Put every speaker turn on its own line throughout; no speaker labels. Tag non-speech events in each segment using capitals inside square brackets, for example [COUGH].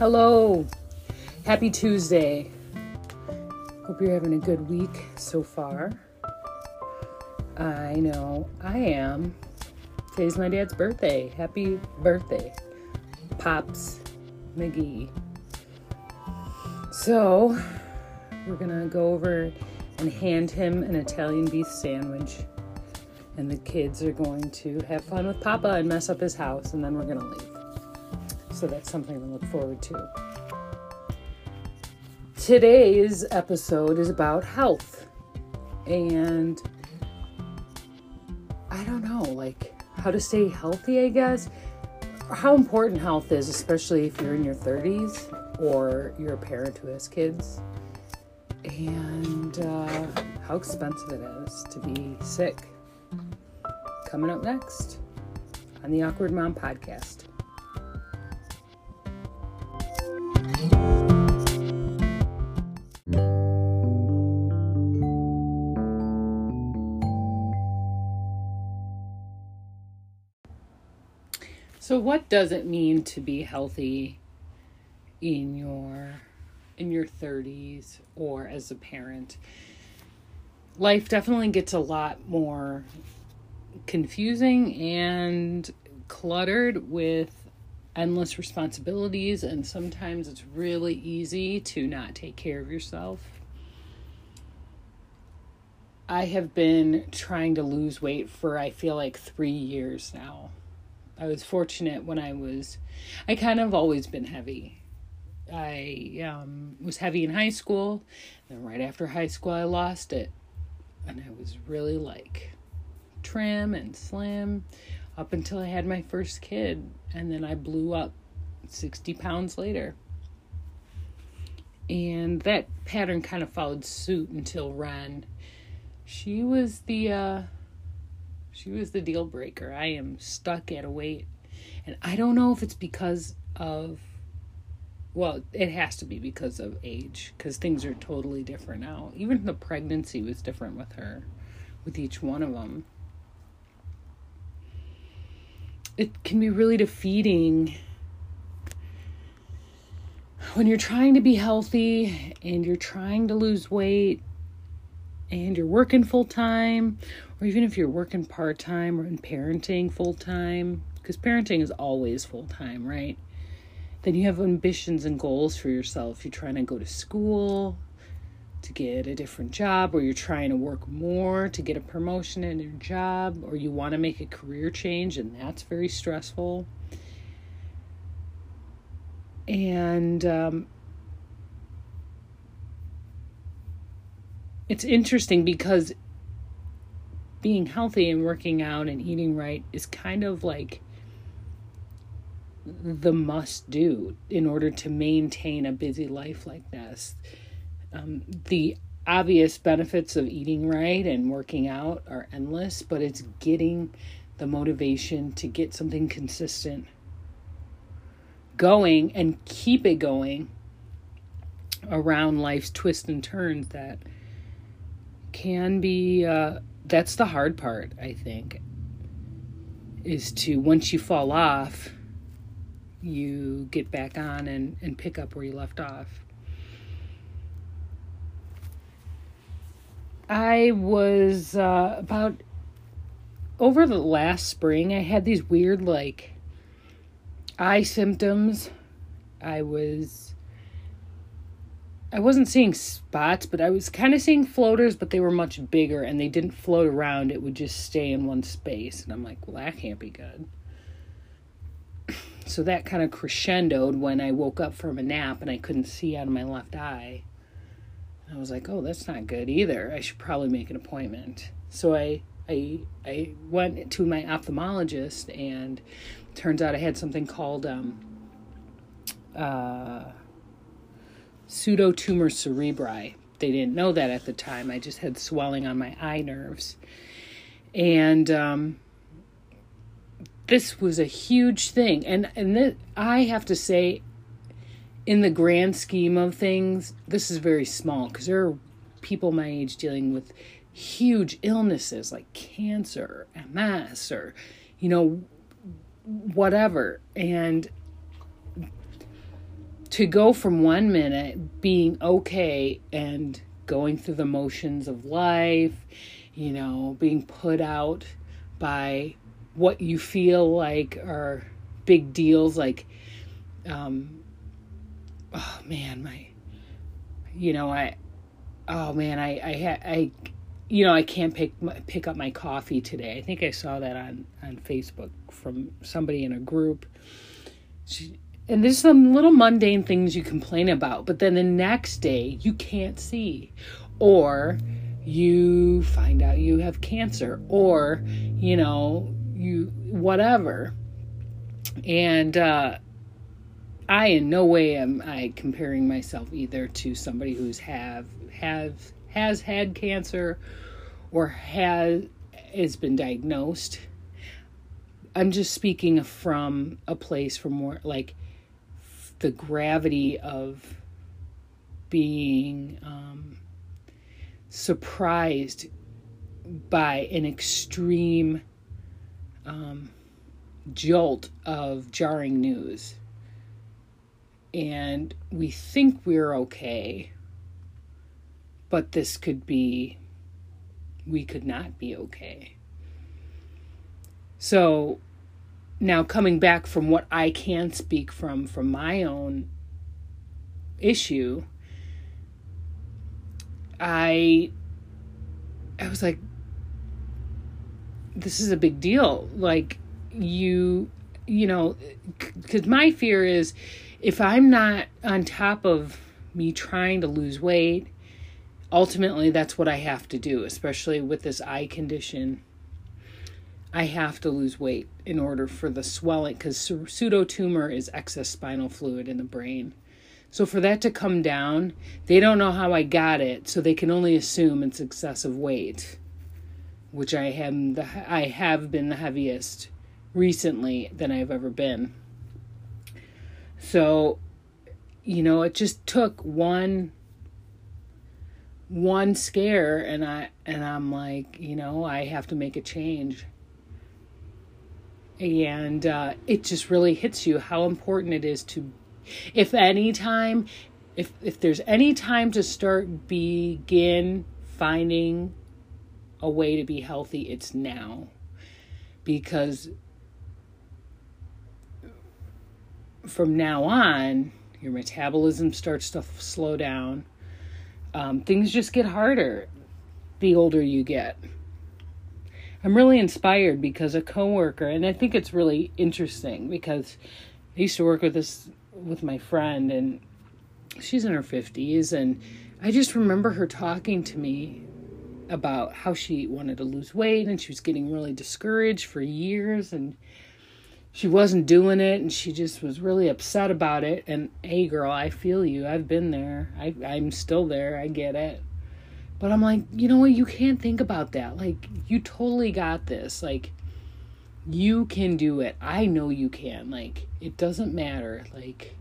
Hello. Happy Tuesday. Hope you're having a good week so far. I know I am. Today's my dad's birthday. Happy birthday, Pops McGee. So, we're gonna go over and hand him an Italian beef sandwich. And the kids are going to have fun with Papa and mess up his house, and then we're gonna leave. So, that's something to look forward to. Today's episode is about health. And I don't know, like how to stay healthy, I guess. How important health is, especially if you're in your 30s or you're a parent who has kids, and uh, how expensive it is to be sick. Coming up next on the Awkward Mom Podcast. What does it mean to be healthy in your in your 30s or as a parent? Life definitely gets a lot more confusing and cluttered with endless responsibilities and sometimes it's really easy to not take care of yourself. I have been trying to lose weight for I feel like 3 years now I was fortunate when I was, I kind of always been heavy. I um, was heavy in high school, and right after high school, I lost it. And I was really like trim and slim up until I had my first kid, and then I blew up 60 pounds later. And that pattern kind of followed suit until Ren. She was the, uh, she was the deal breaker. I am stuck at a weight. And I don't know if it's because of, well, it has to be because of age, because things are totally different now. Even the pregnancy was different with her, with each one of them. It can be really defeating when you're trying to be healthy and you're trying to lose weight and you're working full time, or even if you're working part time or in parenting full time, because parenting is always full time, right? Then you have ambitions and goals for yourself. You're trying to go to school to get a different job, or you're trying to work more to get a promotion in your job, or you want to make a career change, and that's very stressful. And um, it's interesting because being healthy and working out and eating right is kind of like the must do in order to maintain a busy life like this. Um, the obvious benefits of eating right and working out are endless, but it's getting the motivation to get something consistent going and keep it going around life's twists and turns that can be uh, that's the hard part i think is to once you fall off you get back on and, and pick up where you left off. I was uh, about over the last spring i had these weird like eye symptoms. I was I wasn't seeing spots, but I was kind of seeing floaters, but they were much bigger and they didn't float around. It would just stay in one space. And I'm like, well, that can't be good. So that kind of crescendoed when I woke up from a nap and I couldn't see out of my left eye. I was like, oh, that's not good either. I should probably make an appointment. So I I I went to my ophthalmologist and turns out I had something called um uh pseudotumor cerebri. They didn't know that at the time. I just had swelling on my eye nerves. And um, this was a huge thing. And, and th- I have to say, in the grand scheme of things, this is very small because there are people my age dealing with huge illnesses like cancer, MS, or, you know, whatever. And to go from one minute being okay and going through the motions of life, you know, being put out by what you feel like are big deals, like, um, oh man, my, you know, I, oh man, I, I, I, you know, I can't pick pick up my coffee today. I think I saw that on on Facebook from somebody in a group. She, and there's some little mundane things you complain about, but then the next day you can't see, or you find out you have cancer, or you know you whatever. And uh, I in no way am I comparing myself either to somebody who's have have has had cancer or has has been diagnosed. I'm just speaking from a place from where like the gravity of being um, surprised by an extreme um, jolt of jarring news. And we think we're okay, but this could be, we could not be okay. So now coming back from what I can speak from from my own issue, I I was like this is a big deal. Like you you know cuz my fear is if I'm not on top of me trying to lose weight, ultimately that's what I have to do, especially with this eye condition I have to lose weight in order for the swelling because pseudotumor is excess spinal fluid in the brain. So for that to come down, they don't know how I got it, so they can only assume it's excessive weight, which I am the I have been the heaviest recently than I've ever been. So, you know, it just took one one scare and I and I'm like, you know, I have to make a change and uh, it just really hits you how important it is to if any time if if there's any time to start begin finding a way to be healthy it's now. Because from now on your metabolism starts to slow down. Um, things just get harder the older you get I'm really inspired because a coworker, and I think it's really interesting because I used to work with this with my friend, and she's in her 50s, and I just remember her talking to me about how she wanted to lose weight and she was getting really discouraged for years and she wasn't doing it and she just was really upset about it and hey girl i feel you. I've been there. I, i'm still there. I get it but I'm like, you know what? You can't think about that. Like, you totally got this. Like, you can do it. I know you can. Like, it doesn't matter. Like,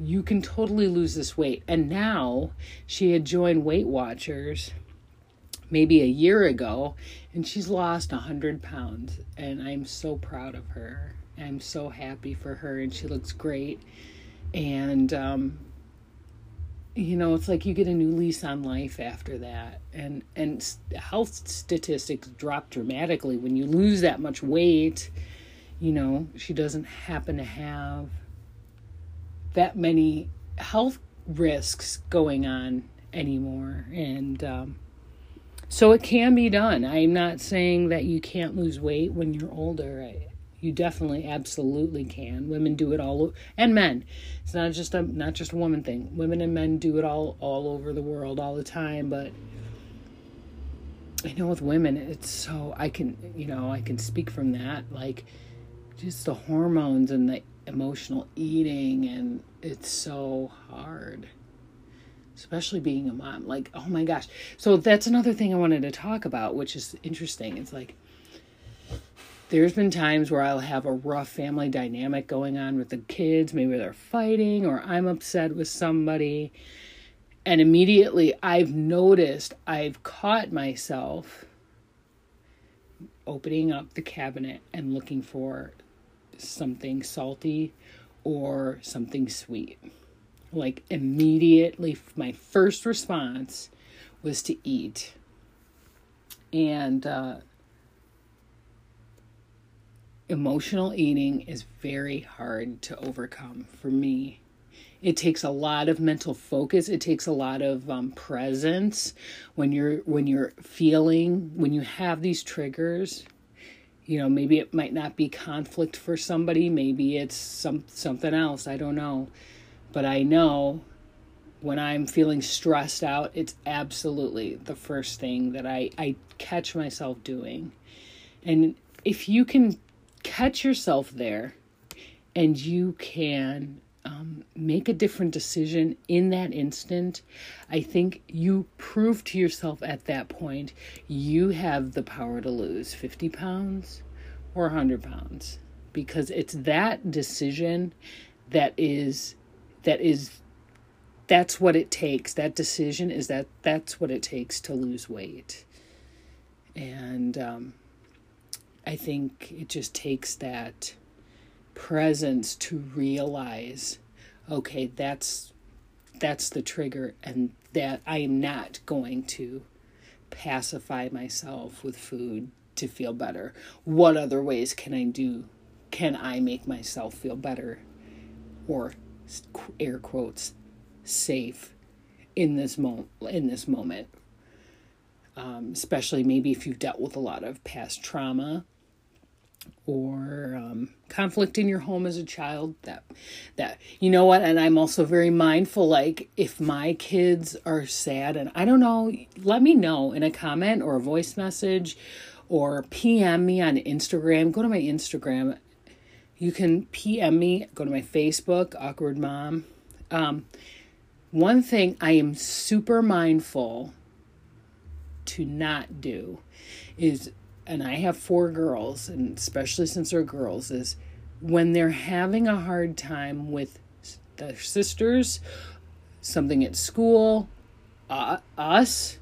you can totally lose this weight. And now she had joined Weight Watchers maybe a year ago and she's lost a 100 pounds. And I'm so proud of her. I'm so happy for her and she looks great. And, um, you know it's like you get a new lease on life after that. And and health statistics drop dramatically. When you lose that much weight you know she doesn't happen to have that many health risks going on anymore. And um, so it can be done. I'm not saying that you can't lose weight when you're older. I, you definitely, absolutely can. Women do it all, and men. It's not just a not just a woman thing. Women and men do it all all over the world all the time. But I know with women, it's so I can you know I can speak from that like just the hormones and the emotional eating, and it's so hard especially being a mom. Like, oh my gosh. So that's another thing I wanted to talk about, which is interesting. It's like there's been times where I'll have a rough family dynamic going on with the kids. Maybe they're fighting or I'm upset with somebody. And immediately I've noticed, I've caught myself opening up the cabinet and looking for something salty or something sweet. Like immediately, my first response was to eat. And uh, emotional eating is very hard to overcome for me. It takes a lot of mental focus. It takes a lot of um, presence when you're when you're feeling when you have these triggers. You know, maybe it might not be conflict for somebody. Maybe it's some something else. I don't know, but I know when I'm feeling stressed out, it's absolutely the first thing that I, I catch myself doing. And if you can catch yourself there and you can um, make a different decision in that instant, I think you prove to yourself at that point you have the power to lose 50 pounds or 100 pounds because it's that decision that is that is that's what it takes. That decision is that that's what it takes to lose weight. And um, I think it just takes that presence to realize okay that's that's the trigger and that I am not going to pacify myself with food to feel better. What other ways can I do can I make myself feel better or air quotes safe in this moment in this moment? Um, especially maybe if you've dealt with a lot of past trauma or um, conflict in your home as a child that that you know what and i'm also very mindful like if my kids are sad and i don't know let me know in a comment or a voice message or pm me on instagram. Go to my instagram. You can pm me. Go to my facebook awkward mom. Um, one thing i am super mindful to not do is and I have four girls, and especially since they're girls, is when they're having a hard time with their sisters, something at school, uh, us,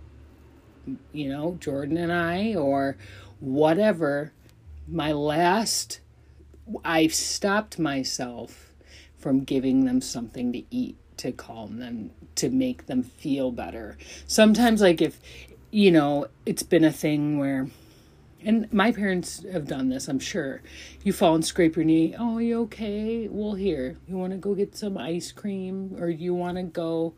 you know, Jordan and I, or whatever, my last, I've stopped myself from giving them something to eat to calm them, to make them feel better. Sometimes, like, if, you know, it's been a thing where, and my parents have done this, I'm sure. You fall and scrape your knee. Oh, you okay? Well, here, you want to go get some ice cream, or you want to go?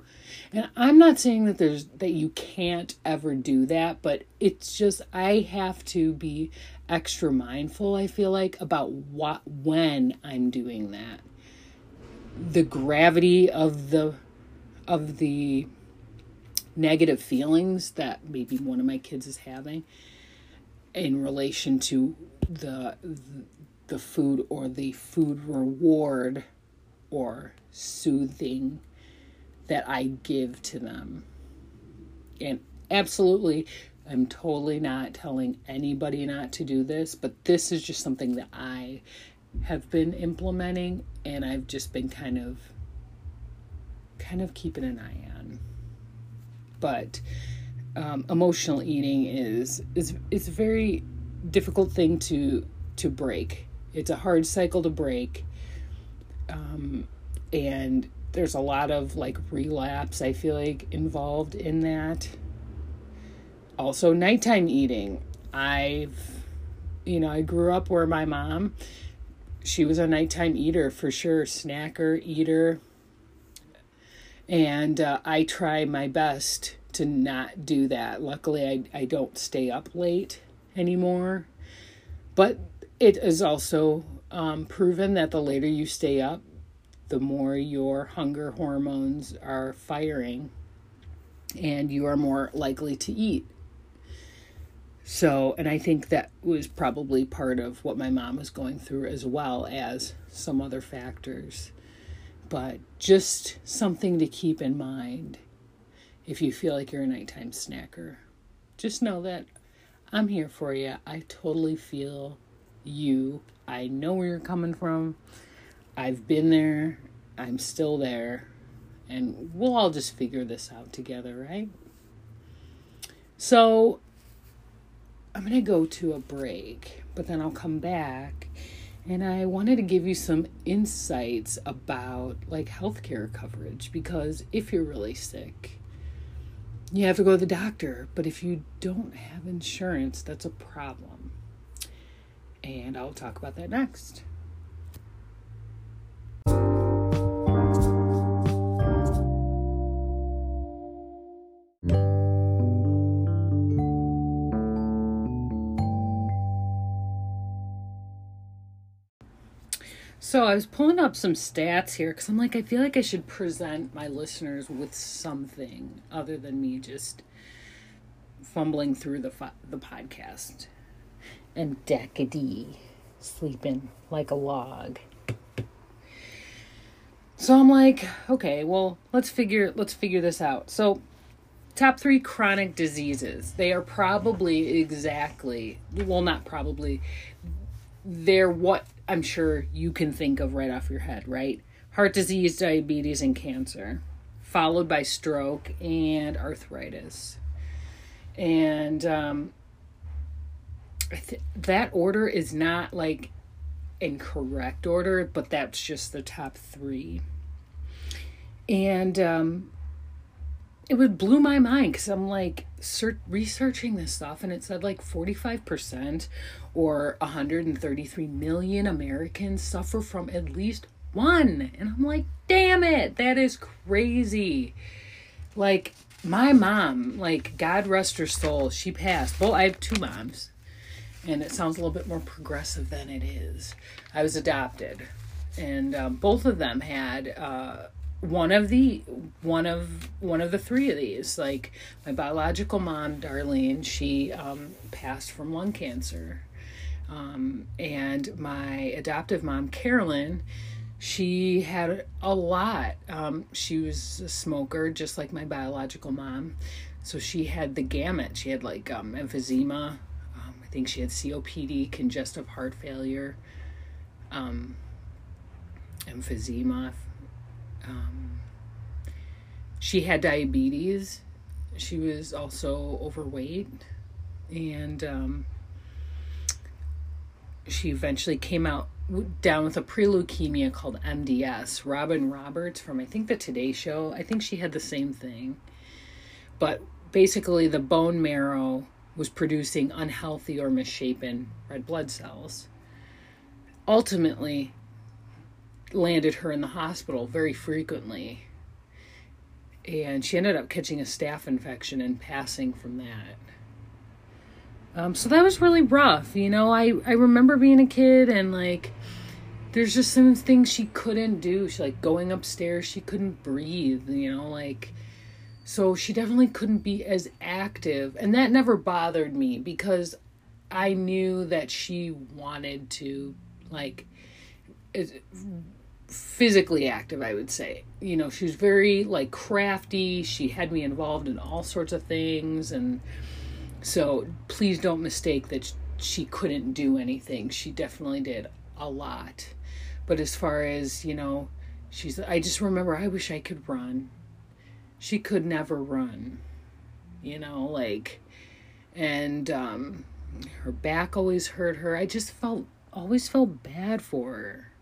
And I'm not saying that there's that you can't ever do that, but it's just I have to be extra mindful. I feel like about what when I'm doing that. The gravity of the of the negative feelings that maybe one of my kids is having in relation to the the food or the food reward or soothing that I give to them. And absolutely I'm totally not telling anybody not to do this, but this is just something that I have been implementing and I've just been kind of kind of keeping an eye on. But um, emotional eating is is is a very difficult thing to to break. It's a hard cycle to break, um, and there's a lot of like relapse. I feel like involved in that. Also, nighttime eating. I've, you know, I grew up where my mom, she was a nighttime eater for sure, snacker, eater, and uh, I try my best to not do that. Luckily, I, I don't stay up late anymore. But it is also um, proven that the later you stay up, the more your hunger hormones are firing and you are more likely to eat. So, and I think that was probably part of what my mom was going through as well as some other factors. But just something to keep in mind if you feel like you're a nighttime snacker. Just know that I'm here for you. I totally feel you. I know where you're coming from. I've been there. I'm still there. And we'll all just figure this out together, right? So, I'm going to go to a break, but then I'll come back And I wanted to give you some insights about like healthcare coverage because if you're really sick, you have to go to the doctor. But if you don't have insurance, that's a problem. And I'll talk about that next. So I was pulling up some stats here because I'm like, I feel like I should present my listeners with something other than me just fumbling through the the podcast and decady sleeping like a log. So I'm like, okay, well, let's figure let's figure this out. So top 3 chronic diseases. They are probably exactly, well not probably, they're what I'm sure you can think of right off your head, right? Heart disease, diabetes, and cancer, followed by stroke and arthritis. And um, th- that order is not like in correct order, but that's just the top three. And um, it would blew my mind because I'm like researching this stuff and it said like 45% or 133 million Americans suffer from at least one. And I'm like, damn it, that is crazy. Like my mom, like God rest her soul, she passed. Well, I have two moms. And it sounds a little bit more progressive than it is. I was adopted. And um, both of them had uh, one of the one of one of the three of these like my biological mom darlene she um, passed from lung cancer um, and my adoptive mom carolyn she had a lot. Um, she was a smoker just like my biological mom. So she had the gamut. She had like um, emphysema. Um, i think she had copd congestive heart failure. Um, emphysema. Um, she had diabetes. She was also overweight. And um, she eventually came out down with a pre-leukemia called MDS. Robin Roberts from I think the Today Show. I think she had the same thing. But basically the bone marrow was producing unhealthy or misshapen red blood cells. Ultimately, landed her in the hospital very frequently. And she ended up catching a staph infection and passing from that. Um, so that was really rough. You know, I, I remember being a kid and like, there's just some things she couldn't do. She like going upstairs, she couldn't breathe, you know, like, so she definitely couldn't be as active. And that never bothered me because I knew that she wanted to, like, physically active i would say you know she was very like crafty she had me involved in all sorts of things and so please don't mistake that she couldn't do anything. She definitely did a lot. But as far as you know she's i just remember i wish i could run. She could never run you know like and um her back always hurt her. I just felt always felt bad for her.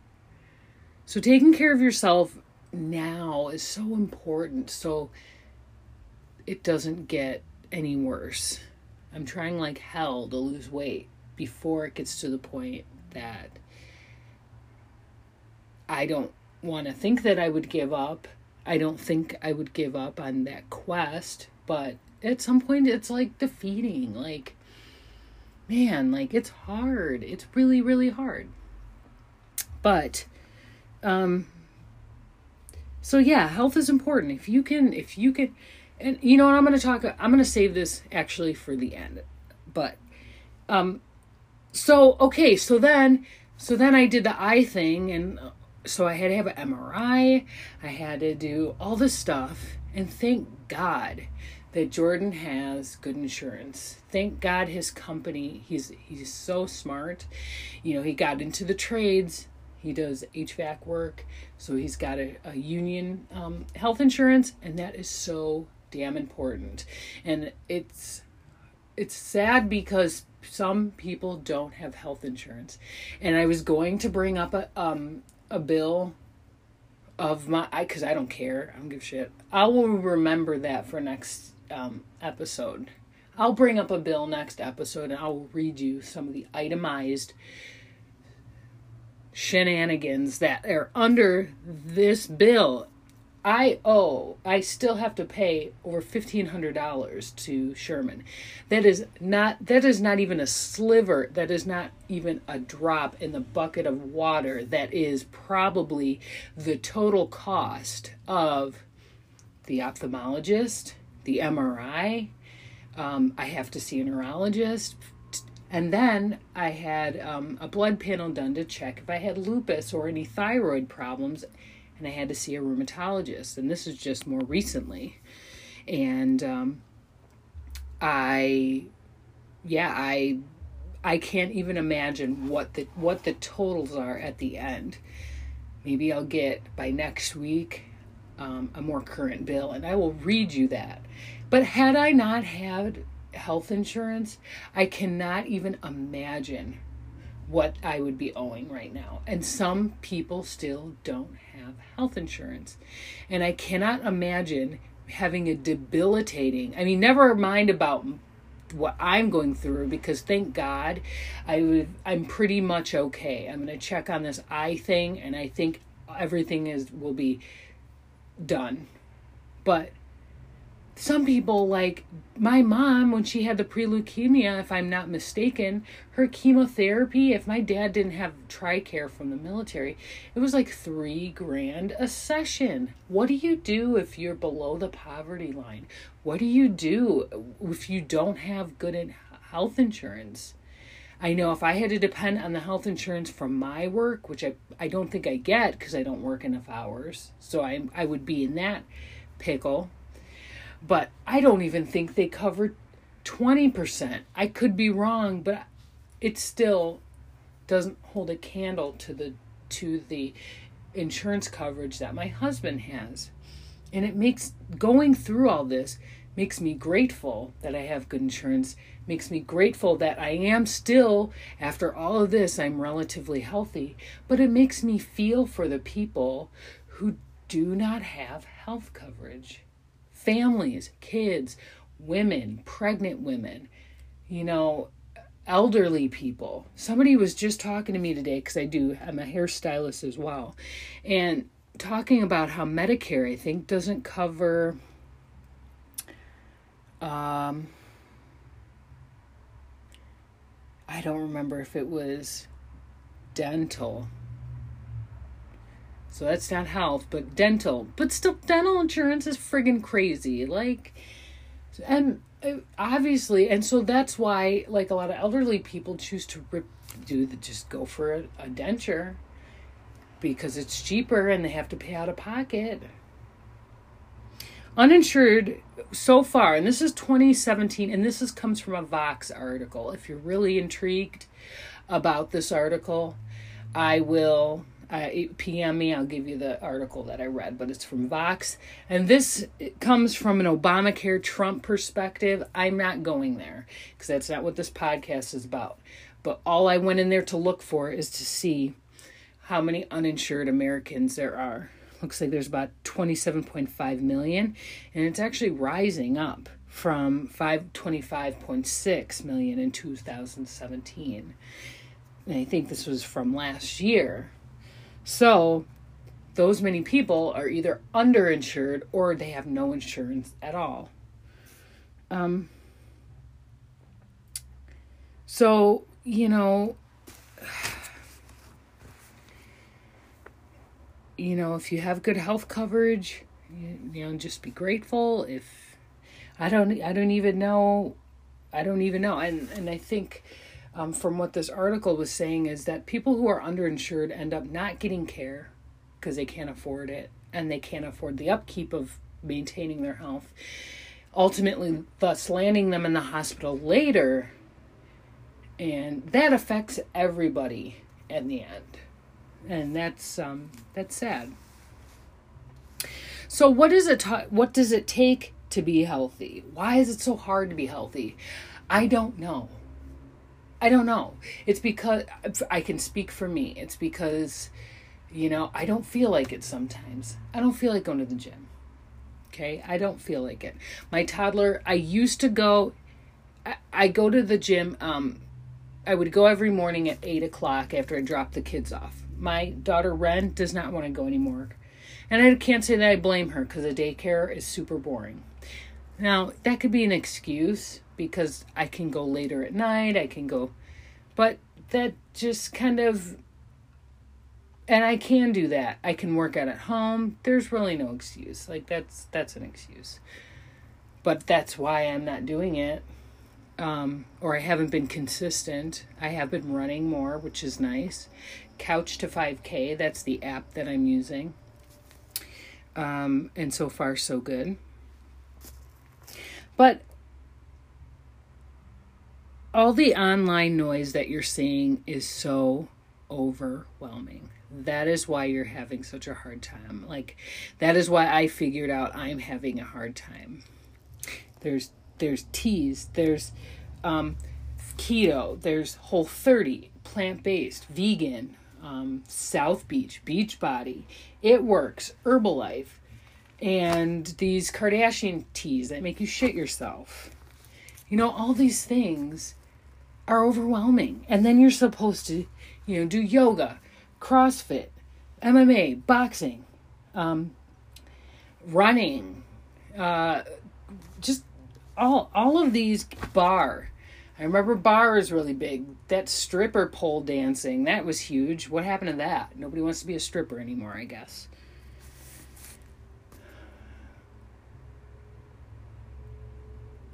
So taking care of yourself now is so important. So it doesn't get any worse. I'm trying like hell to lose weight before it gets to the point that I don't want to think that I would give up. I don't think I would give up on that quest, but at some point it's like defeating. Like, man, like it's hard. It's really, really hard. But um, so yeah, health is important. If you can, if you can, and you know what, I'm going to talk, I'm going to save this actually for the end, but, um, so, okay, so then, so then I did the eye thing and so I had to have an MRI. I had to do all this stuff and thank God that Jordan has good insurance. Thank God his company, he's he's so smart. You know, he got into the trades he does HVAC work, so he's got a, a union um, health insurance, and that is so damn important. And it's it's sad because some people don't have health insurance. And I was going to bring up a um a bill of my I cuz I don't care. I don't give shit. I will remember that for next um episode. I'll bring up a bill next episode and I'll read you some of the itemized shenanigans that are under this bill I owe, I still have to pay over $1,500 to Sherman. That is not, that is not even a sliver, that is not even a drop in the bucket of water that is probably the total cost of the ophthalmologist, the MRI. Um, I have to see a neurologist. And then I had um, a blood panel done to check if I had lupus or any thyroid problems and I had to see a rheumatologist. And this is just more recently. And um, I, yeah, I, I can't even imagine what the what the totals are at the end. Maybe I'll get by next week um, a more current bill, and I will read you that. But had I not had health insurance, I cannot even imagine what I would be owing right now. And some people still don't have health insurance. And I cannot imagine having a debilitating, I mean, never mind about what I'm going through because thank God I would I'm pretty much okay. I'm going to check on this eye thing and I think everything is will be done. But some people like my mom when she had the pre-leukemia if i'm not mistaken her chemotherapy if my dad didn't have tricare from the military it was like three grand a session. What do you do if you're below the poverty line? What do you do if you don't have good health insurance? I know if I had to depend on the health insurance from my work, which I, I don't think I get because I don't work enough hours, so I I would be in that pickle but I don't even think they covered 20%. I could be wrong, but it still doesn't hold a candle to the to the insurance coverage that my husband has. And it makes going through all this makes me grateful that I have good insurance, makes me grateful that I am still after all of this I'm relatively healthy, but it makes me feel for the people who do not have health coverage families, kids, women, pregnant women, you know, elderly people. Somebody was just talking to me today because I do, I'm a hairstylist as well, and talking about how Medicare, I think, doesn't cover. Um, I don't remember if it was dental so that's not health, but dental. But still, dental insurance is friggin' crazy. Like, and uh, obviously, and so that's why, like, a lot of elderly people choose to rip, do the, just go for a, a denture because it's cheaper and they have to pay out of pocket. Uninsured so far, and this is 2017, and this is comes from a Vox article. If you're really intrigued about this article, I will uh, PM me, I'll give you the article that I read, but it's from Vox. And this comes from an Obamacare Trump perspective. I'm not going there because that's not what this podcast is about. But all I went in there to look for is to see how many uninsured Americans there are. Looks like there's about 27.5 million, and it's actually rising up from 525.6 million in 2017. And I think this was from last year. So, those many people are either underinsured or they have no insurance at all. Um, so, you know, you know, if you have good health coverage, you, you know, just be grateful. If I don't, I don't even know, I don't even know, and and I think um, from what this article was saying is that people who are underinsured end up not getting care because they can't afford it and they can't afford the upkeep of maintaining their health, ultimately, thus landing them in the hospital later. And that affects everybody in the end. And that's um, that's sad. So what is it what does it take to be healthy? Why is it so hard to be healthy? I don't know. I don't know. It's because I can speak for me. It's because, you know, I don't feel like it sometimes. I don't feel like going to the gym. Okay? I don't feel like it. My toddler, I used to go, I, I go to the gym, um, I would go every morning at 8 o'clock after I dropped the kids off. My daughter Ren does not want to go anymore. And I can't say that I blame her because the daycare is super boring. Now, that could be an excuse because I can go later at night, I can go, but that just kind of, and I can do that. I can work out at home. There's really no excuse. Like that's that's an excuse. But that's why I'm not doing it. Um, or I haven't been consistent. I have been running more, which is nice. Couch to 5K, that's the app that I'm using. Um, and so far, so good. But all the online noise that you're seeing is so overwhelming. That is why you're having such a hard time. Like that is why I figured out I'm having a hard time. There's there's teas, there's um, keto, there's whole 30, plant-based, vegan, um, South Beach, Beachbody. It works, Herbalife, and these Kardashian teas that make you shit yourself. You know, all these things are overwhelming. And then you're supposed to, you know, do yoga, CrossFit, MMA, boxing, um, running, uh, just all all of these barre. I remember barre was really big. That stripper pole dancing, that was huge. What happened to that? Nobody wants to be a stripper anymore, I guess.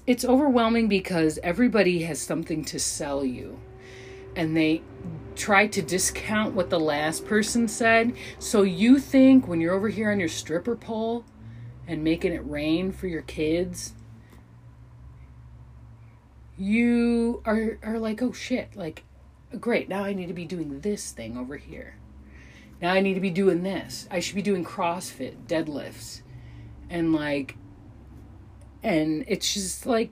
It's overwhelming because everybody has something to sell you. And they try to discount what the last person said. So you think when you're over here on your stripper pole and making it rain for your kids you are are like oh shit like great now i need to be doing this thing over here. Now i need to be doing this. I should be doing crossfit deadlifts and like and it's just like,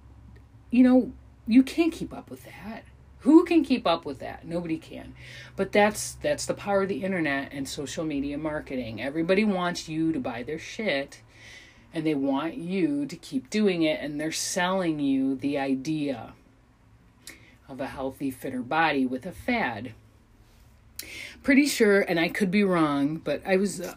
you know, you can't keep up with that. Who can keep up with that? Nobody can. But that's that's the power of the internet and social media marketing. Everybody wants you to buy their shit and they want you to keep doing it and they're selling you the idea of a healthy fitter body with a fad pretty sure and i could be wrong but i was uh,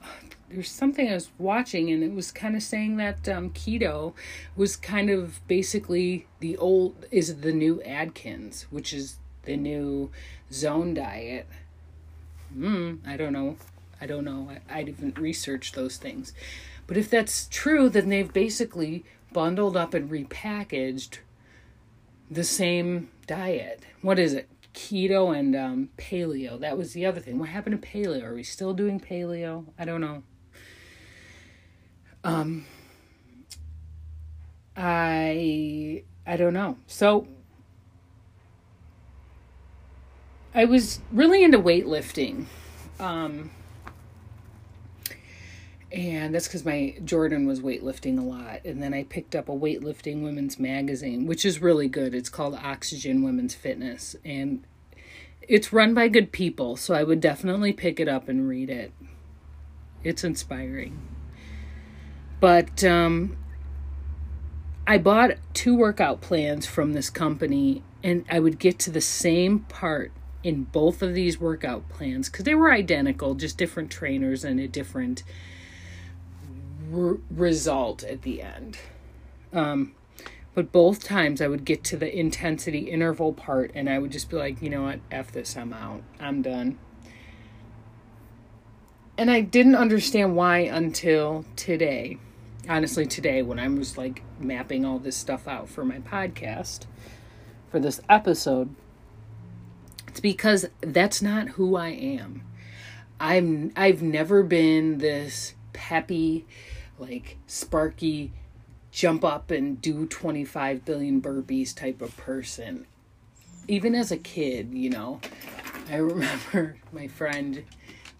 there's something I was watching and it was kind of saying that um, keto was kind of basically the old is the new Atkins, which is the new zone diet. Hmm, I don't know. I don't know. I, I didn't research those things. But if that's true, then they've basically bundled up and repackaged the same diet. What is it? Keto and um, paleo. That was the other thing. What happened to paleo? Are we still doing paleo? I don't know. Um, I I don't know. So I was really into weightlifting. Um, and that's because my Jordan was weightlifting a lot. And then I picked up a weightlifting women's magazine, which is really good. It's called Oxygen Women's Fitness. And it's run by good people. So I would definitely pick it up and read it. It's inspiring. But um, I bought two workout plans from this company, and I would get to the same part in both of these workout plans because they were identical, just different trainers and a different r- result at the end. Um, but both times I would get to the intensity interval part and I would just be like, you know what, F this, I'm out. I'm done. And I didn't understand why until today honestly today when I was like mapping all this stuff out for my podcast for this episode it's because that's not who I am. I'm I've never been this peppy like sparky jump up and do 25 billion burpees type of person. Even as a kid, you know. I [LAUGHS] remember my friend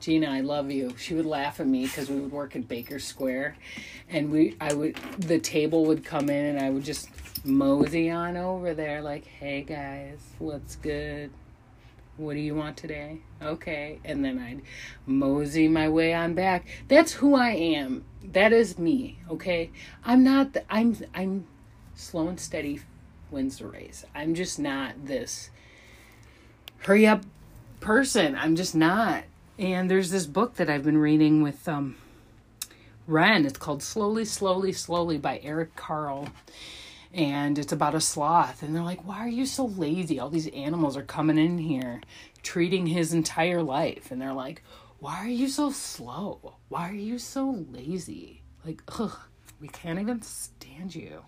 Gina, I love you. She would laugh at me because we would work at Baker Square, and we, I would, the table would come in, and I would just mosey on over there, like, "Hey guys, what's good? What do you want today? Okay," and then I'd mosey my way on back. That's who I am. That is me. Okay, I'm not. The, I'm. I'm slow and steady wins the race. I'm just not this hurry up person. I'm just not. And there's this book that I've been reading with um, Ren. It's called Slowly, Slowly, Slowly by Eric Carle. And it's about a sloth. And they're like, why are you so lazy? All these animals are coming in here, treating his entire life. And they're like, why are you so slow? Why are you so lazy? Like, ugh, we can't even stand you.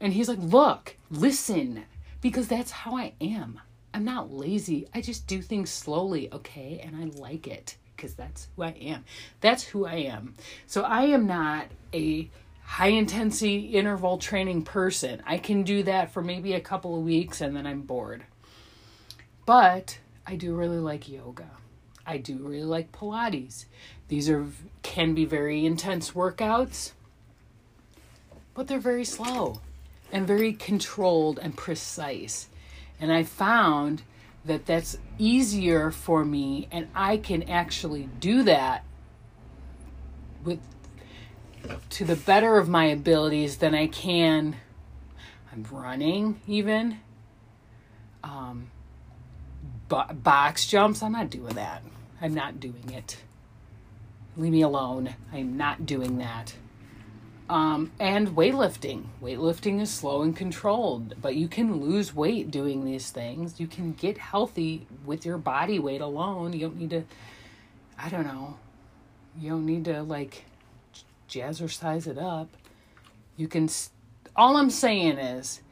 And he's like, look, listen, because that's how I am. I'm not lazy. I just do things slowly, okay? And I like it because that's who I am. That's who I am. So I am not a high intensity interval training person. I can do that for maybe a couple of weeks and then I'm bored. But I do really like yoga. I do really like Pilates. These are can be very intense workouts, but they're very slow and very controlled and precise. And I found that that's easier for me and I can actually do that with to the better of my abilities than I can I'm running even um bo- box jumps I'm not doing that. I'm not doing it. Leave me alone. I'm not doing that. Um, and weightlifting. Weightlifting is slow and controlled, but you can lose weight doing these things. You can get healthy with your body weight alone. You don't need to, I don't know, you don't need to like jazzercise it up. You can, all I'm saying is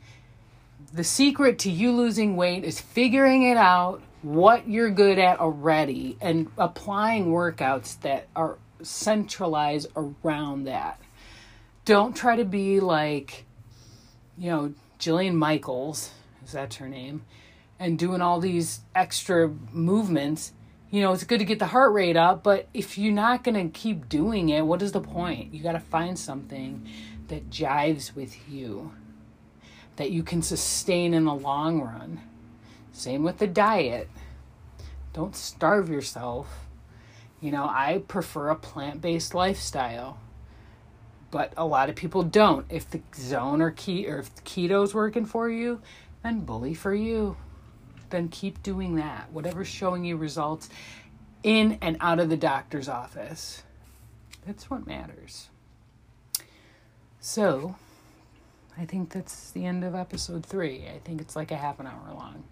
the secret to you losing weight is figuring it out, what you're good at already, and applying workouts that are centralized around that don't try to be like, you know, Jillian Michaels, is that her name, and doing all these extra movements. You know, it's good to get the heart rate up, but if you're not going to keep doing it, what is the point? You got to find something that jives with you, that you can sustain in the long run. Same with the diet. Don't starve yourself. You know, I prefer a plant based lifestyle but a lot of people don't. If the zone or key or if keto's working for you, then bully for you. Then keep doing that. Whatever's showing you results in and out of the doctor's office. That's what matters. So, I think that's the end of episode three. I think it's like a half an hour long.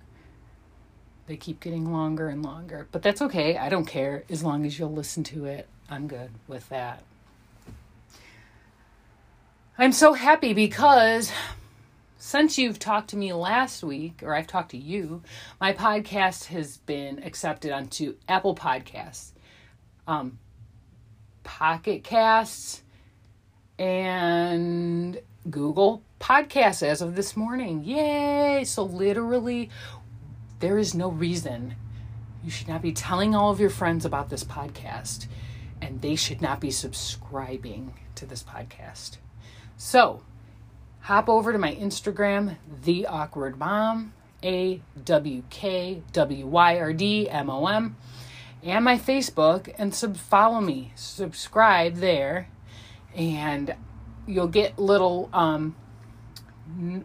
They keep getting longer and longer, but that's okay. I don't care as long as you'll listen to it. I'm good with that. I'm so happy because since you've talked to me last week, or I've talked to you, my podcast has been accepted onto Apple Podcasts, um, Pocket Casts, and Google Podcasts as of this morning. Yay! So, literally, there is no reason you should not be telling all of your friends about this podcast, and they should not be subscribing to this podcast. So, hop over to my Instagram, The Awkward Mom, A W K W Y R D M O M, and my Facebook, and sub- follow me. Subscribe there, and you'll get little um,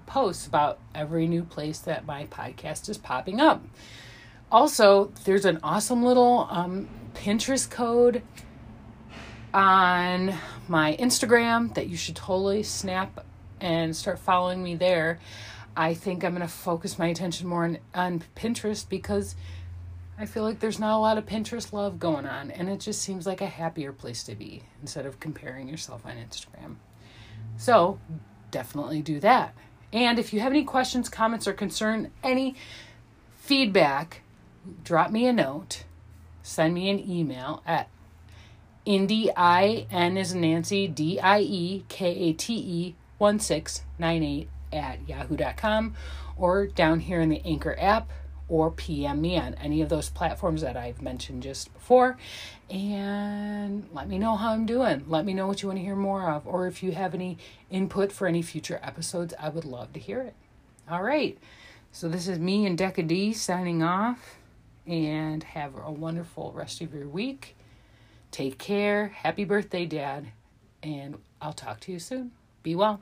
posts about every new place that my podcast is popping up. Also, there's an awesome little um, Pinterest code on my Instagram that you should totally snap and start following me there. I think I'm going to focus my attention more on, on Pinterest because I feel like there's not a lot of Pinterest love going on, and it just seems like a happier place to be instead of comparing yourself on Instagram. So, definitely do that. And if you have any questions, comments, or concern, any feedback, drop me a note, send me an email at Indie I N is Nancy D I E K A T E 1698 at yahoo.com or down here in the Anchor app or PM me on any of those platforms that I've mentioned just before. And let me know how I'm doing. Let me know what you want to hear more of, or if you have any input for any future episodes, I would love to hear it. All right. So this is me and Deca D signing off. And have a wonderful rest of your week. Take care. Happy birthday, Dad. And I'll talk to you soon. Be well.